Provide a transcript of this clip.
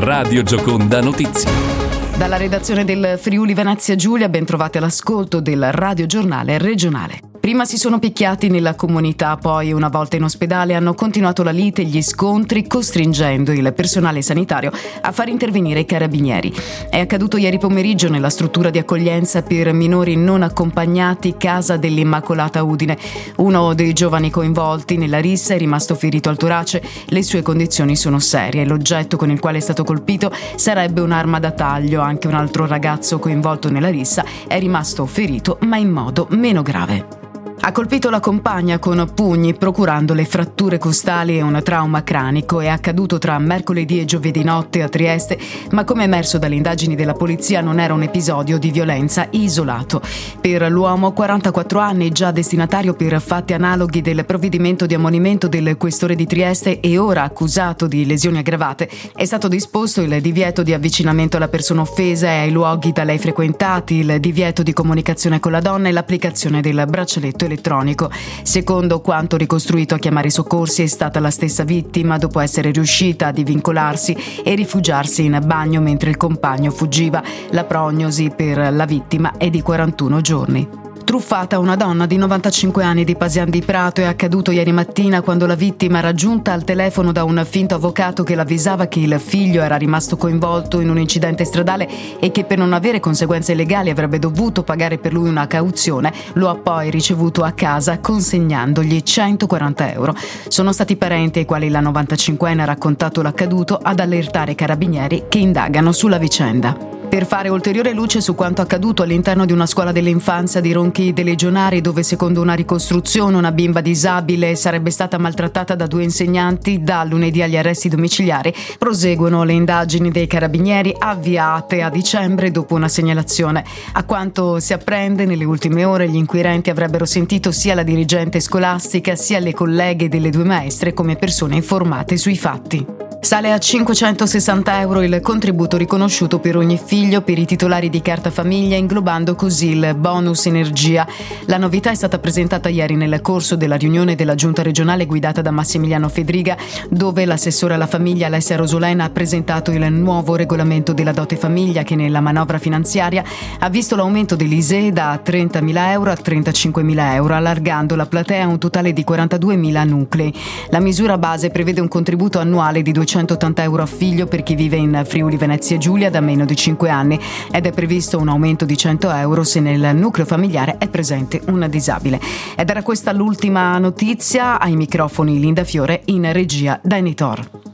Radio Gioconda Notizie. Dalla redazione del Friuli Venezia Giulia, ben trovate all'ascolto del Radio Giornale regionale. Prima si sono picchiati nella comunità, poi una volta in ospedale hanno continuato la lite e gli scontri, costringendo il personale sanitario a far intervenire i carabinieri. È accaduto ieri pomeriggio nella struttura di accoglienza per minori non accompagnati Casa dell'Immacolata Udine. Uno dei giovani coinvolti nella rissa è rimasto ferito al torace, le sue condizioni sono serie. L'oggetto con il quale è stato colpito sarebbe un'arma da taglio. Anche un altro ragazzo coinvolto nella rissa è rimasto ferito, ma in modo meno grave. Ha colpito la compagna con pugni, procurandole fratture costali e un trauma cranico. È accaduto tra mercoledì e giovedì notte a Trieste, ma come emerso dalle indagini della polizia non era un episodio di violenza isolato. Per l'uomo, 44 anni, già destinatario per fatti analoghi del provvedimento di ammonimento del questore di Trieste e ora accusato di lesioni aggravate, è stato disposto il divieto di avvicinamento alla persona offesa e ai luoghi da lei frequentati, il divieto di comunicazione con la donna e l'applicazione del braccialetto elettronico. Secondo quanto ricostruito a chiamare i soccorsi è stata la stessa vittima dopo essere riuscita a divincolarsi e rifugiarsi in bagno mentre il compagno fuggiva. La prognosi per la vittima è di 41 giorni. Truffata una donna di 95 anni di Pasian di Prato è accaduto ieri mattina quando la vittima raggiunta al telefono da un finto avvocato che l'avvisava che il figlio era rimasto coinvolto in un incidente stradale e che per non avere conseguenze legali avrebbe dovuto pagare per lui una cauzione, lo ha poi ricevuto a casa consegnandogli 140 euro. Sono stati parenti ai quali la 95enne ha raccontato l'accaduto ad allertare i carabinieri che indagano sulla vicenda. Per fare ulteriore luce su quanto accaduto all'interno di una scuola dell'infanzia di Ronchi dei Legionari, dove secondo una ricostruzione una bimba disabile sarebbe stata maltrattata da due insegnanti, da lunedì agli arresti domiciliari, proseguono le indagini dei carabinieri avviate a dicembre dopo una segnalazione. A quanto si apprende, nelle ultime ore gli inquirenti avrebbero sentito sia la dirigente scolastica sia le colleghe delle due maestre come persone informate sui fatti. Sale a 560 euro il contributo riconosciuto per ogni figlio per i titolari di carta famiglia, inglobando così il bonus energia. La novità è stata presentata ieri nel corso della riunione della giunta regionale guidata da Massimiliano Fedriga, dove l'assessore alla famiglia Alessia Rosolena ha presentato il nuovo regolamento della dote famiglia che nella manovra finanziaria ha visto l'aumento dell'ISE da 30.000 euro a 35.000 euro, allargando la platea a un totale di 42.000 nuclei. La misura base prevede un contributo annuale di 200 280 euro a figlio per chi vive in Friuli Venezia Giulia da meno di 5 anni ed è previsto un aumento di 100 euro se nel nucleo familiare è presente un disabile. Ed era questa l'ultima notizia ai microfoni Linda Fiore in regia da Enitor.